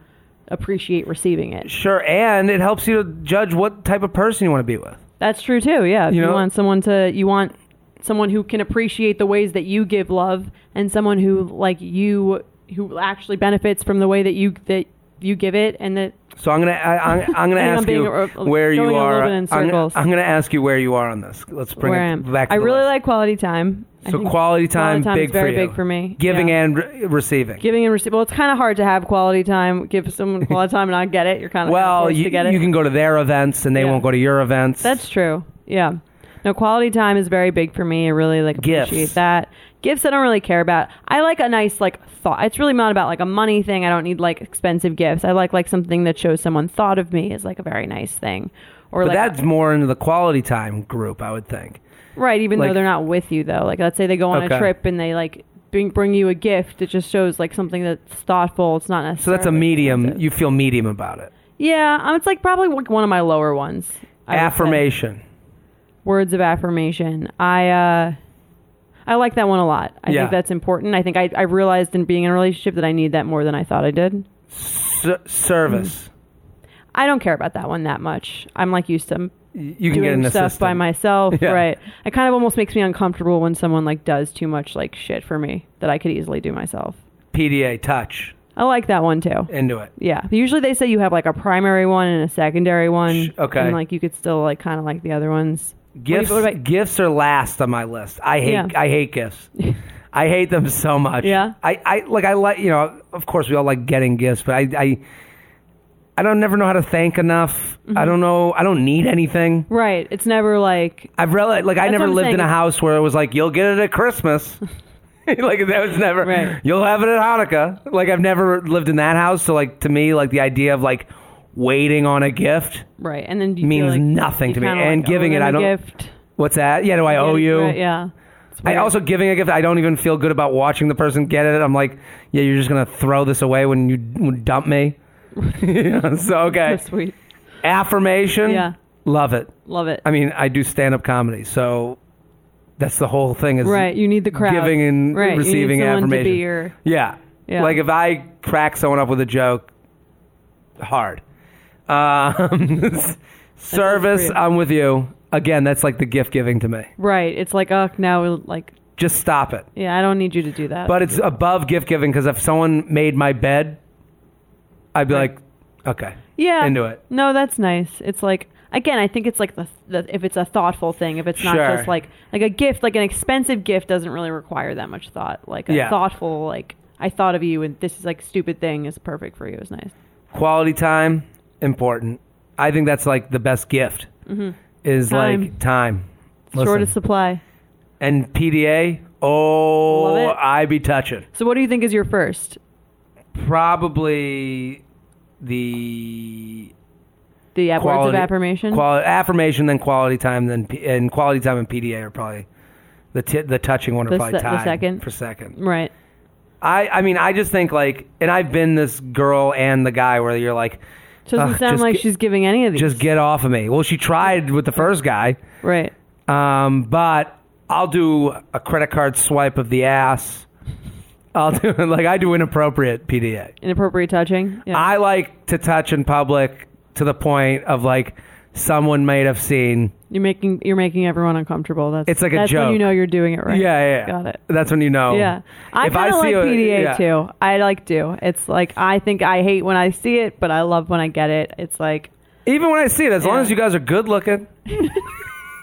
appreciate receiving it. Sure, and it helps you to judge what type of person you want to be with. That's true too. Yeah, You you, know- want someone to you want someone who can appreciate the ways that you give love and someone who like you who actually benefits from the way that you that you give it and that So I'm gonna I, I'm, I'm gonna ask you a- where you going a little are. I'm, circles. I'm gonna ask you where you are on this. Let's bring where it am. back. To I really list. like quality time. So quality time, quality time big is very for you. big for me. Giving Yeah. and re- receiving. Giving and receiving. Well, it's kind of hard to have quality time. Give someone quality time and not get it. You're kind of well, you, to get it. you can go to their events and they Yeah. won't go to your events. That's true. Yeah. No, quality time is very big for me. I really like Gifts. appreciate that. Gifts I don't really care about. I like a nice like thought. It's really not about like a money thing. I don't need like expensive gifts. I like like something that shows someone thought of me is like a very nice thing. Or But like that's more into the quality time group, I would think. right, even like- though they're not with you though. Like let's say they go on Okay. a trip and they like bring bring you a gift. It just shows like something that's thoughtful. It's not necessarily. So that's a medium. expensive. You feel medium about it. yeah, um, it's like probably one of my lower ones. I. Affirmation. words of affirmation. I uh I like that one a lot. I Yeah. think that's important. I think I, I realized in being in a relationship that I need that more than I thought I did. S- service. Mm. I don't care about that one that much. I'm like used to You can get doing an stuff assistant. by myself, Yeah. right? It kind of almost makes me uncomfortable when someone like does too much like shit for me that I could easily do myself. PDA touch I like that one too. into it. Yeah. Usually they say you have like a primary one and a secondary one. Sh- okay. And like you could still like kind of like the other ones. Gifts. gifts are last on my list. I hate. Yeah. I hate gifts. I hate them so much. Yeah? I, I like. I like. You know. Of course, we all like getting gifts, but I. I I don't never know how to thank enough. Mm-hmm. I don't know. I don't need anything. Right. It's never like I've really like I That's never what I'm lived in a saying. house where it was like you'll get it at Christmas. like that was never. Right. You'll have it at Hanukkah. Like I've never lived in that house. So like to me, like the idea of like waiting on a gift. right. And then you Means feel like nothing to me. And like, giving it, I don't- Gift. What's that? Yeah. Do I owe you? Right, yeah. I also giving a gift. I don't even feel good about watching the person get it. I'm like, yeah, you're just gonna throw this away when you dump me. So okay, That's sweet. affirmation. Yeah. love it. Love it. I mean, I do stand up comedy, so that's the whole thing. Is right. You need the crowd. giving and right. receiving affirmation. Your, Yeah. Yeah. Like if I crack someone up with a joke, hard. Um, service. I'm with you. Again, that's like the gift giving to me. right. It's like, oh, now, we're like, Just stop it. yeah, I don't need you to do that. But it's above gift giving because if someone made my bed, I'd be like, okay, yeah. into it. No, that's nice. It's like, again, I think it's like the, the if it's a thoughtful thing, if it's not Sure. just like, like a gift, like an expensive gift doesn't really require that much thought. Like a Yeah. thoughtful, like, I thought of you and this is like stupid thing is perfect for you is nice. Quality time, important. I think that's like the best gift mm-hmm. is Time. like time. Listen. Shortest supply. And PDA, oh, it. I be touching. So what do you think is your first? Probably the The words of affirmation? quality affirmation, then quality time, then P- and quality time and PDA are probably the t- the touching one are The probably se- the second? for second. right. I I mean I just think like, and I've been this girl and the guy where you're like, doesn't "Ugh, sound just like get- she's giving any of these. just get off of me. Well, she tried with the first guy, right. um, but I'll do a credit card swipe of the ass. I'll do like I do inappropriate PDA. Inappropriate touching. Yeah. I like to touch in public to the point of like someone might have seen. you're making you're making everyone uncomfortable. That's It's like a that's when joke. you know you're doing it right. Yeah, yeah, yeah. Got it. That's when you know. Yeah. I kind of like PDA yeah. too. I like do. It's like I think I hate when I see it, but I love when I get it. It's like Even when I see it, as long as you guys are good looking.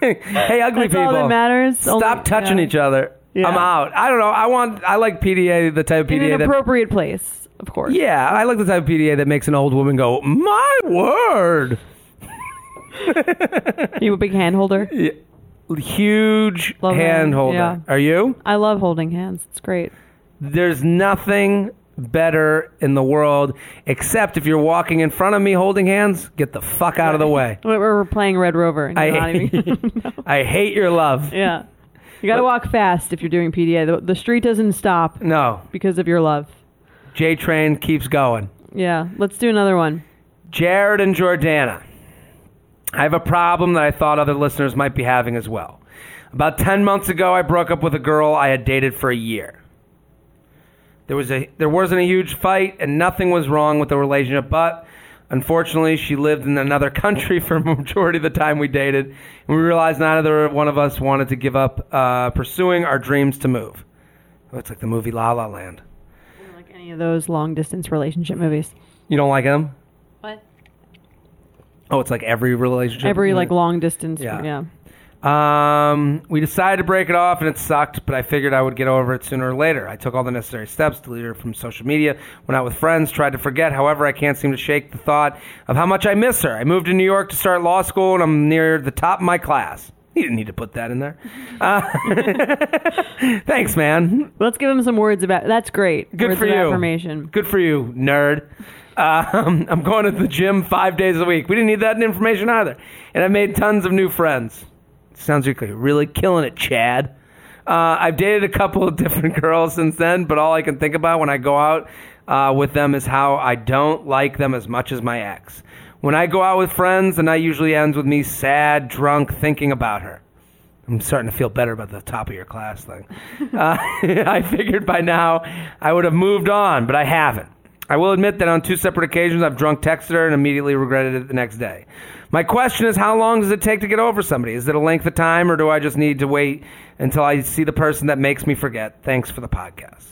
hey, ugly that's people. all that matters. Stop Only- touching yeah. each other. Yeah. I'm out. I don't know. I want. I like PDA, the type of in PDA an that. appropriate place, of course. Yeah, I like the type of PDA that makes an old woman go, "My word!" You a big hand holder? Yeah. Huge Love hand holder. Yeah. Are you? I love holding hands. It's great. There's nothing better in the world except if you're walking in front of me holding hands. Get the fuck out of the way. We're we're playing Red Rover. and you're not I, even- I hate your love. yeah. You got to walk fast if you're doing PDA. The, the street doesn't stop No, because of your love. J Train keeps going. Yeah. Let's do another one. Jared and Jordana. I have a problem that I thought other listeners might be having as well. About 10 months ago, I broke up with a girl I had dated for a year. There was a there wasn't a huge fight and nothing was wrong with the relationship, but unfortunately, she lived in another country for a majority of the time we dated, and we realized neither one of us wanted to give up uh, pursuing our dreams to move. Oh, it's like the movie La La Land. Like any of those long distance relationship movies. You don't like him? Oh, it's like every relationship. Every like long distance. Yeah. Yeah. Um, we decided to break it off, and it sucked. But I figured I would get over it sooner or later. I took all the necessary steps, deleted her from social media, went out with friends, tried to forget. However, I can't seem to shake the thought of how much I miss her. I moved to New York to start law school, and I'm near the top of my class. You didn't need to put that in there. Uh, thanks, man. Let's give him some words about. That's great. Good words for you. Affirmation. Good for you, nerd. Um, I'm going to the gym five days a week. We didn't need that information either. And I've made tons of new friends. Sounds like you're really killing it, Chad. Uh, I've dated a couple of different girls since then, but all I can think about when I go out uh, with them is how I don't like them as much as my ex. When I go out with friends, the night usually ends with me sad, drunk, thinking about her. I'm starting to feel better about the top of your class thing. Uh, I figured by now I would have moved on, but I haven't. I will admit that on two separate occasions I've drunk texted her and immediately regretted it the next day. My question is how long does it take to get over somebody? Is it a length of time or do I just need to wait until I see the person that makes me forget? Thanks for the podcast.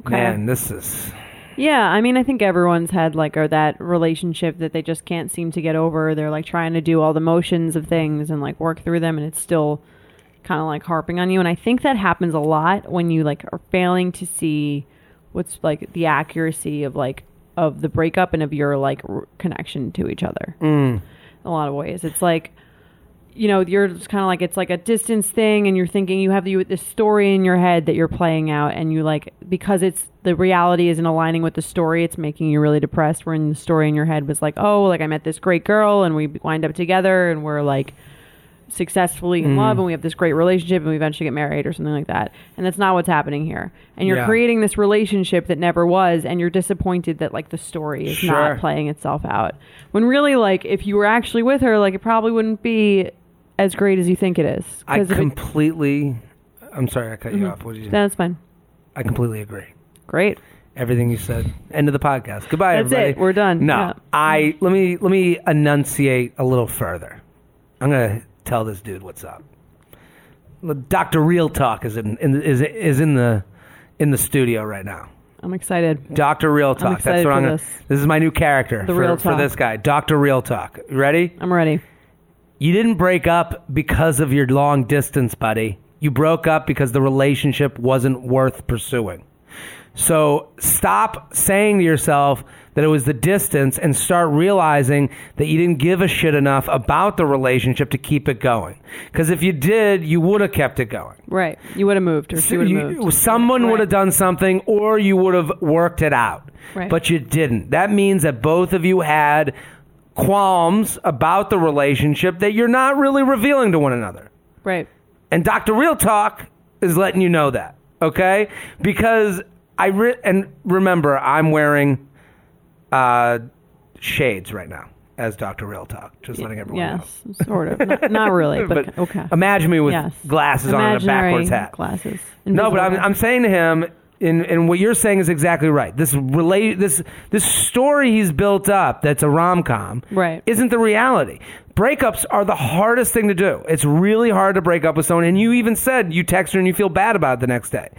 Okay. Man, this is Yeah, I mean, I think everyone's had like or that relationship that they just can't seem to get over. They're like trying to do all the motions of things and like work through them, and it's still kind of like harping on you. And I think that happens a lot when you like are failing to see what's like the accuracy of like of the breakup and of your like r- connection to each other. Mm. In a lot of ways, it's like you know, you're just kind of like it's like a distance thing, and you're thinking you have the, this story in your head that you're playing out, and you like because it's the reality isn't aligning with the story, it's making you really depressed. When the story in your head was like, oh, like I met this great girl, and we wind up together, and we're like successfully in love, mm. and we have this great relationship, and we eventually get married or something like that. And that's not what's happening here. And you're Yeah. creating this relationship that never was, and you're disappointed that like the story is Sure. not playing itself out. When really, like, if you were actually with her, like it probably wouldn't be as great as you think it is. I if it- completely I'm sorry I cut you mm-hmm. off. What did you that's fine. I completely agree. Great. Everything you said. End of the podcast. Goodbye, That's everybody. it. We're done. No, Yeah. I let me let me enunciate a little further. I'm gonna tell this dude what's up. Doctor Real Talk is in, in is is in the in the studio right now. I'm excited. Doctor Real Talk. That's what I'm gonna. this. This is my new character The for, Real for this guy. Doctor Real Talk. You ready? I'm ready. You didn't break up because of your long distance, buddy. You broke up because the relationship wasn't worth pursuing. So stop saying to yourself that it was the distance and start realizing that you didn't give a shit enough about the relationship to keep it going. Because if you did, you would have kept it going. Right. You would have moved, or she would have You- moved. someone Right. would have done something, or you would have worked it out. Right. But you didn't. That means that both of you had qualms about the relationship that you're not really revealing to one another. Right. And Dr. Real Talk is letting you know that, okay? Because I re- and remember, I'm wearing uh, shades right now as Dr. Real Talk. Just letting everyone know. Yes, sort of. not, not really, but, okay. Imagine me with yes. glasses on and a Imaginary backwards hat. Glasses. No, but I'm, I'm saying to him, and, and what you're saying is exactly right. This relate this this story he's built up that's a rom com Right. isn't the reality. Breakups are the hardest thing to do. It's really hard to break up with someone, and you even said you text her and you feel bad about it the next day.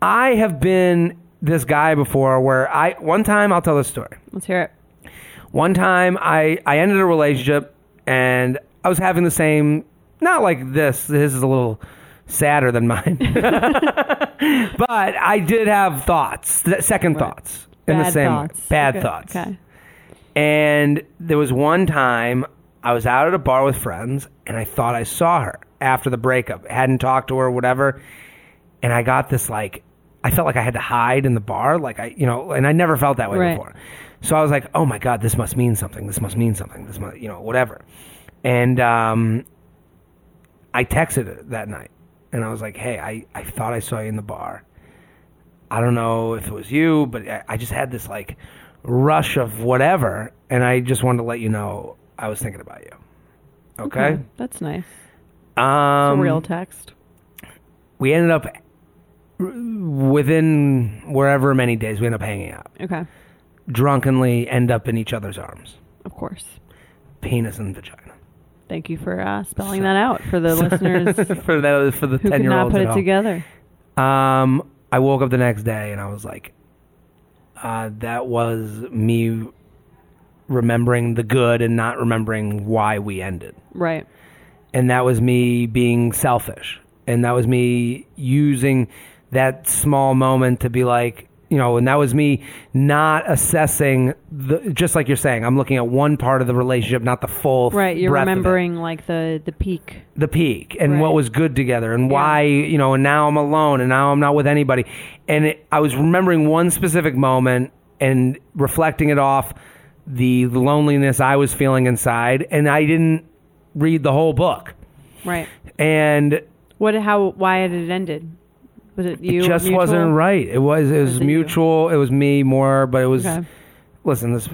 I have been this guy before where I one time I'll tell this story. Let's hear it. One time I, I ended a relationship and I was having the same, not like this, this is a little sadder than mine. but I did have thoughts, th- second thoughts in the same thoughts. bad Okay, thoughts. Okay. And there was one time I was out at a bar with friends and I thought I saw her after the breakup. Hadn't talked to her, whatever. And I got this like, I felt like I had to hide in the bar. Like I, you know, and I never felt that way Right. before. So I was like, oh my God, this must mean something. This must mean something. This must, you know, whatever. And um, I texted her that night and I was like, hey, I, I thought I saw you in the bar. I don't know if it was you, but I, I just had this like rush of whatever, and I just wanted to let you know I was thinking about you. Okay. That's nice. Um, a real text. We ended up within wherever many days we end up hanging out, Okay. drunkenly end up in each other's arms, Of course. penis and vagina. Thank you for uh, spelling that out for the listeners for that for the who ten year olds put it home. together. Um, I woke up the next day and I was like, uh, that was me remembering the good and not remembering why we ended. Right. And that was me being selfish. And that was me using that small moment to be like, you know, and that was me not assessing the just like you're saying. I'm looking at one part of the relationship, not the full Right. You're breadth of it. remembering like the the peak. the peak and what was good together and why you know and now i'm alone and now i'm not with anybody and it, i was remembering one specific moment and reflecting it off the loneliness i was feeling inside and i didn't read the whole book Right. and What? How? Why had it ended? Was it you? it just mutual? wasn't right it was it was, it you? mutual it was me more but it was Okay. listen this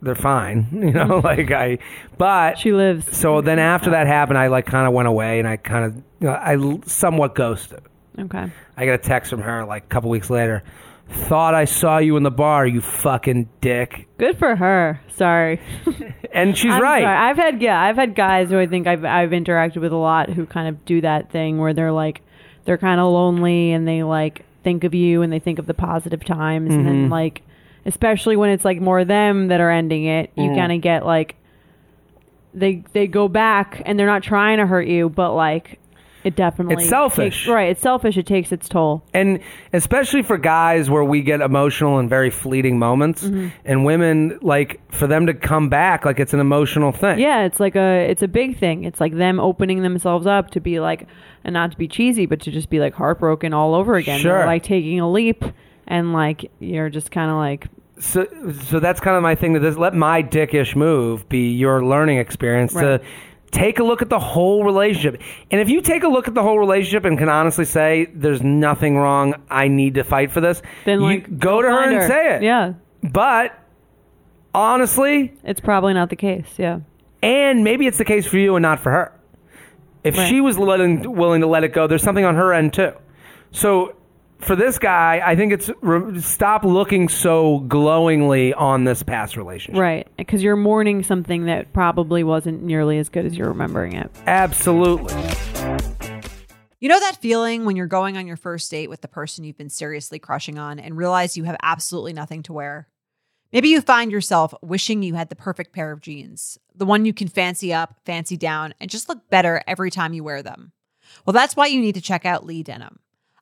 they're fine you know like i but She lives. so then after that happened i like kind of went away and i kind of you know, i somewhat ghosted Okay. I got a text from her like a couple weeks later. Thought I saw you in the bar, you fucking dick. Good for her. Sorry. And she's I'm right. sorry. I've had yeah, I've had guys who I think I've I've interacted with a lot who kind of do that thing where they're like they're kind of lonely and they like think of you and they think of the positive times and Mm-hmm. then like especially when it's like more them that are ending it, you Mm. kind of get like they they go back and they're not trying to hurt you, but like it definitely It's selfish. takes- right? It's selfish. It takes its toll. And especially for guys where we get emotional in very fleeting moments, Mm-hmm. and women like for them to come back like it's an emotional thing. Yeah, it's like a it's a big thing. It's like them opening themselves up to be like and not to be cheesy, but to just be like heartbroken all over again. Sure. They're like taking a leap and like you're just kind of like So, so that's kind of my thing. That this, let my dickish move be your learning experience Right. to take a look at the whole relationship. And if you take a look at the whole relationship and can honestly say there's nothing wrong, I need to fight for this. then you like go to her and say it. Yeah, But honestly, it's probably not the case. Yeah, and maybe it's the case for you and not for her. If Right. she was letting, willing to let it go, there's something on her end too. So for this guy, I think it's re- stop looking so glowingly on this past relationship. right. Because you're mourning something that probably wasn't nearly as good as you're remembering it. Absolutely. You know that feeling when you're going on your first date with the person you've been seriously crushing on and realize you have absolutely nothing to wear? Maybe you find yourself wishing you had the perfect pair of jeans, the one you can fancy up, fancy down, and just look better every time you wear them. Well, that's why you need to check out Lee Denim.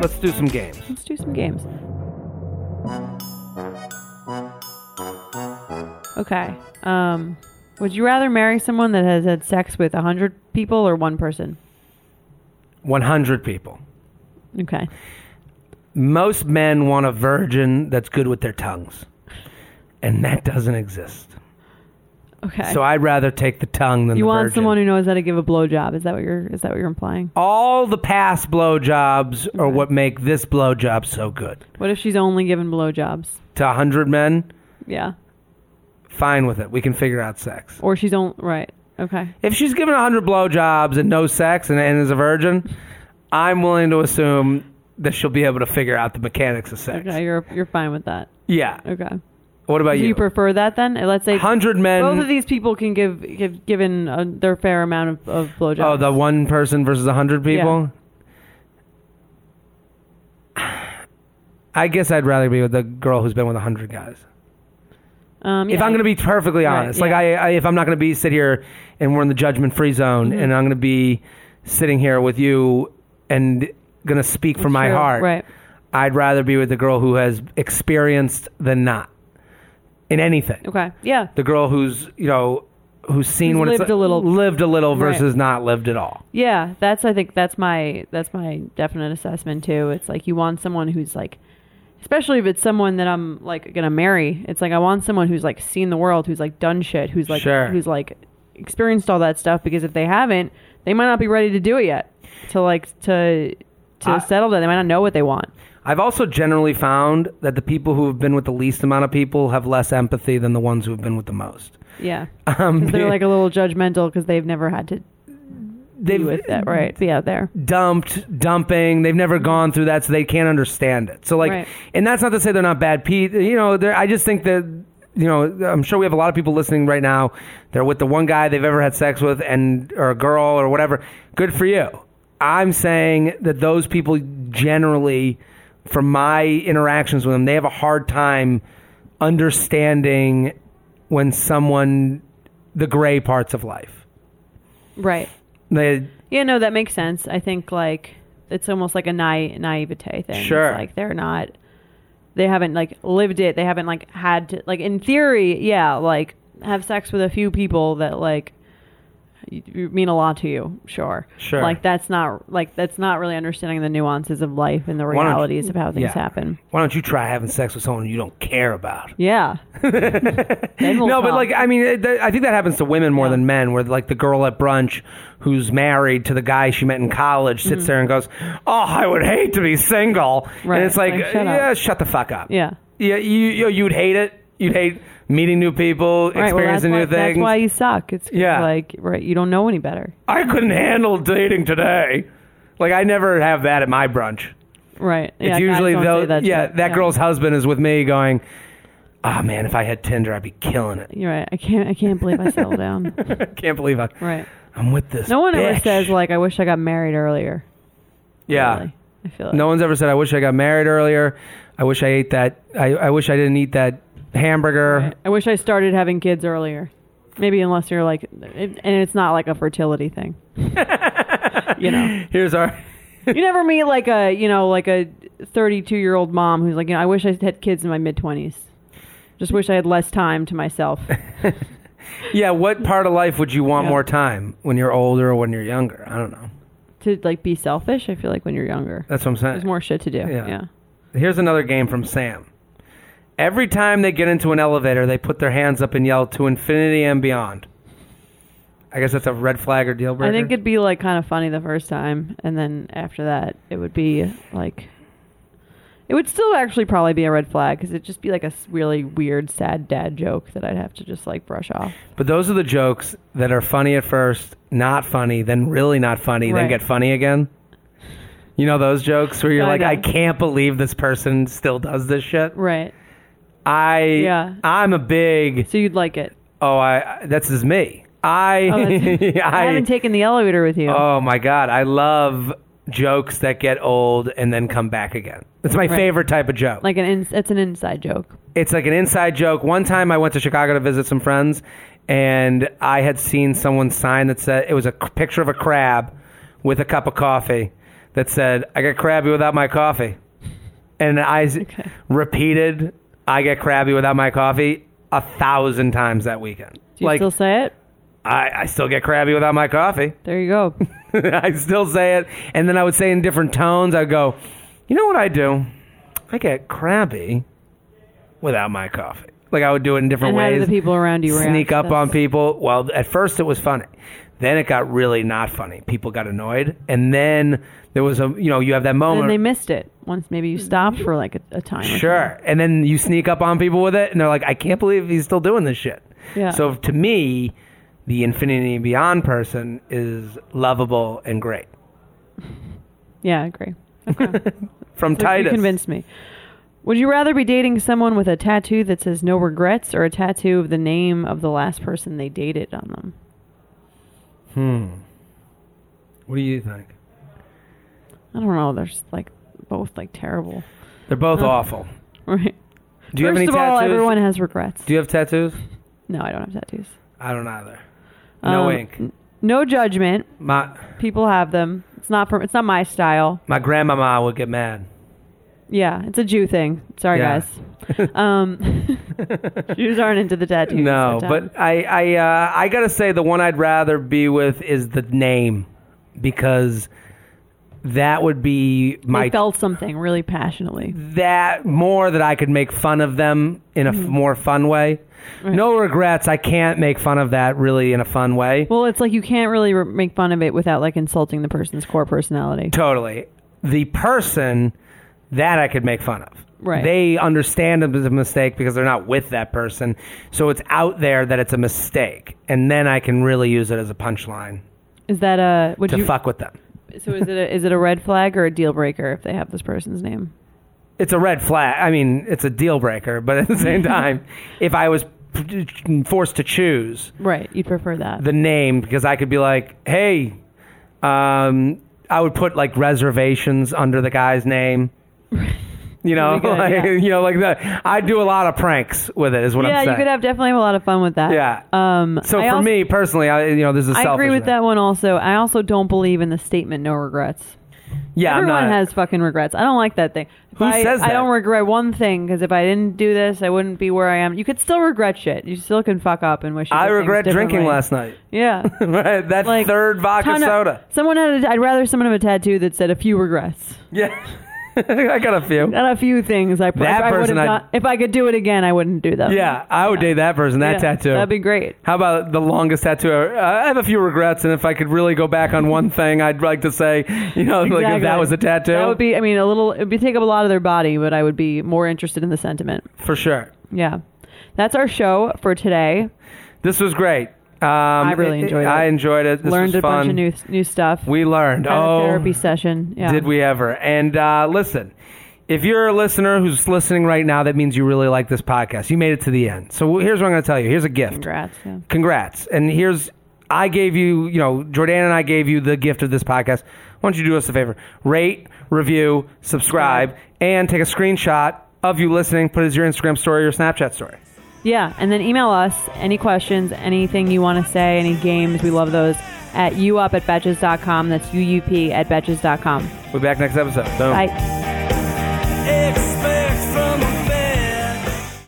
Let's do some games. Let's do some games. Okay. Um, would you rather marry someone that has had sex with a hundred people or one person? 100 people. Okay. Most men want a virgin that's good with their tongues. And that doesn't exist. Okay. So I'd rather take the tongue than you the want virgin. someone who knows how to give a blowjob? Is that what you're? Is that what you're implying? All the past blowjobs are what make this blowjob so good. What if she's only given blowjobs? To a 100 men, Yeah. fine with it. We can figure out sex. Or she's only right. Okay. If she's given a 100 blowjobs and no sex and, and is a virgin, I'm willing to assume that she'll be able to figure out the mechanics of sex. Okay. You're you're fine with that. Yeah. Okay. What about Do you? you prefer that then? Let's say 100 men. both of these people can give, give given uh, their fair amount of, of blowjobs. Oh, the one person versus a hundred people. I guess I'd rather be with the girl who's been with a hundred guys. Um, if yeah, I'm going to be perfectly Right, honest, like. I, I, if I'm not going to be sit here and we're in the judgment free zone, Mm-hmm. and I'm going to be sitting here with you and going to speak from my True, heart, right? I'd rather be with the girl who has experienced than not in anything. Okay, yeah, The girl who's you know who's seen Who's what it's lived a little. lived a little versus not lived at all. yeah. That's I think that's my that's my definite assessment too. It's like you want someone who's like, especially if it's someone that I'm like gonna marry. It's like I want someone who's like seen the world, who's like done shit, who's like Sure. who's like experienced all that stuff. Because if they haven't, they might not be ready to do it yet. To like to to I- settle that, they might not know what they want. I've also generally found that the people who have been with the least amount of people have less empathy than the ones who have been with the most. Yeah, Um, they're like a little judgmental because they've never had to be they've with that, right? Be out there. dumped, dumping. They've never gone through that, so they can't understand it. So like, Right. and that's not to say they're not bad people. You know, I just think that you know, I'm sure we have a lot of people listening right now. They're with the one guy they've ever had sex with, and or a girl or whatever. Good for you. I'm saying that those people generally, from my interactions with them, they have a hard time understanding when someone the gray parts of life. Right. They Yeah, no, that makes sense. I think like it's almost like a naive naivete thing. It's Sure. like they're not they haven't like lived it. They haven't like had to like in theory, yeah, like have sex with a few people that like mean a lot to you, sure. Sure. Like that's not like that's not really understanding the nuances of life and the realities of how things yeah. happen. Why don't you try having sex with someone you don't care about? Yeah. No, but like I mean, it- th- I think that happens to women more Yeah. than men. Where like the girl at brunch who's married to the guy she met in college sits there and goes, "Oh, I would hate to be single," Mm-hmm. Right. and it's like, Like, shut up. yeah, shut the fuck up. yeah. yeah, you, you you'd hate it. You'd hate meeting new people, Right, well, that's experiencing why, new things. that's why you suck. It's 'cause, Yeah. like right, you don't know any better. I couldn't handle dating today. Like I never have that at my brunch. Right. It's guys usually don't though, say that yeah, shit. that girl's husband is with me going, "Ah man, if I had Tinder, I'd be killing it." You're right. I can't. I can't believe I settled down. Can't believe I, Right. I'm with this. No one ever bitch. says like, "I wish I got married earlier." yeah. Really. I feel like. No one's ever said, "I wish I got married earlier." I wish I ate that. I, I wish I didn't eat that hamburger. I wish I started having kids earlier. Maybe unless you're like, and it's not like a fertility thing. you know, Here's our. you never meet like a you know like a 32 year old mom who's like, you know, I wish I had kids in my mid 20s. Just wish I had less time to myself. Yeah, what part of life would you want Yeah. more time when you're older or when you're younger? I don't know. to like be selfish. I feel like when you're younger, That's what I'm saying. there's more shit to do. Yeah. yeah. Here's another game from Sam. Every time they get into an elevator, they put their hands up and yell to infinity and beyond. I guess that's a red flag or deal breaker. I think it'd be like kind of funny the first time, and then after that, it would be like, it would still actually probably be a red flag because it'd just be like a really weird, sad dad joke that I'd have to just like brush off. But those are the jokes that are funny at first, not funny, then really not funny, then get funny again. You know those jokes where you're I like, know. I can't believe this person still does this shit. Right. I Yeah. I'm a big So you'd like it. oh I that's just me. I Oh, that's- I, haven't taken the elevator with you. Oh my god, I love jokes that get old and then come back again. It's my Right. favorite type of joke. like an in, it's an inside joke. it's like an inside joke. One time I went to Chicago to visit some friends and I had seen someone sign that said it was a picture of a crab with a cup of coffee that said, "I get crabby without my coffee." And I s- repeated, "I get crabby without my coffee" a thousand times that weekend. Do you like still say it? I, I still get crabby without my coffee. There you go. I still say it, and then I would say in different tones. I'd go, you know what I do? I get crabby without my coffee. Like I would do it in different and how ways. do the people around you react? sneak up That's- on people. Well, at first it was funny. Then it got really not funny. People got annoyed, and then there was a you know you have that moment. And they missed it once. Maybe you stopped for like a, a time. or Sure. And then you sneak up on people with it, and they're like, I can't believe he's still doing this shit. Yeah. So to me, the infinity beyond person is lovable and great. Yeah, I agree. From So Titus. You convinced me. Would you rather be dating someone with a tattoo that says no regrets or a tattoo of the name of the last person they dated on them? What do you think? I don't know. There's like both like terrible. They're both awful. Right. Do you First have any of tattoos? all, everyone has regrets. Do you have tattoos? No, I don't have tattoos. I don't either. No Um, ink. n- No judgment. My People have them. It's not for. It's not my style. my grandmama would get mad. Yeah, it's a Jew thing. Sorry, Yeah. guys. Um, Jews aren't into the tattoos. No, so- but I I uh, I gotta say the one I'd rather be with is the name because that would be they my felt something really passionately. that more that I could make fun of them in a f- Mm-hmm. more fun way. No regrets. I can't make fun of that really in a fun way. Well, it's like you can't really re- make fun of it without like insulting the person's core personality. Totally. The person that I could make fun of. Right. They understand it was a mistake because they're not with that person. So it's out there that it's a mistake. And then I can really use it as a punchline Is that a would to you? fuck with them. So is it a, is it a red flag or a deal breaker if they have this person's name? It's a red flag. I mean, it's a deal breaker, but at the same time, if I was forced to choose Right, you'd prefer that. the name because I could be like, "Hey, um, I would put like reservations under the guy's name." You know, good, like, yeah. you know, like that. I do a lot of pranks with it. Is what yeah, I'm saying. Yeah, you could have definitely have a lot of fun with that. Yeah. Um. so I for also- me personally, I you know, this is. I agree with that one also. I also don't believe in the statement "no regrets." Yeah, I'm Everyone not. has fucking regrets. I don't like that thing. If Who I, says I that? don't regret one thing because if I didn't do this, I wouldn't be where I am. You could still regret shit. You still can fuck up and wish. You I did things regret drinking differently. last night. Yeah. right, that Like third vodka ton of- soda. someone had. A, I'd rather someone have a tattoo that said a few regrets. Yeah, I got a few. Not a few things. I, That I would person have I'd- done. If I could do it again, I wouldn't do them. Yeah, I would date that person. That Yeah, tattoo. That'd be great. How about the longest tattoo? ever? Uh, I have a few regrets, and if I could really go back on one thing, I'd like to say, you know, like if that was a tattoo, That would be. I mean, a little. It would be take up a lot of their body, but I would be more interested in the sentiment. for sure. Yeah. That's our show for today. This was great. Um, I really enjoyed it. I enjoyed it. This Learned was a bunch of new new stuff. We learned. Had oh, a therapy session. Yeah. did we ever? And uh, listen, if you're a listener who's listening right now, that means you really like this podcast. You made it to the end. So here's what I'm going to tell you. Here's a gift. Congrats. Yeah. Congrats. And here's, I gave you, you know, Jordan and I gave you the gift of this podcast. Why don't you do us a favor? Rate, review, subscribe, and take a screenshot of you listening, put it as your Instagram story or Snapchat story. Yeah, and then email us any questions, anything you want to say, any games. We love those at youup at betches.com. That's UUP at betches.com. We'll be back next episode. Boom. Bye.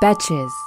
Betches.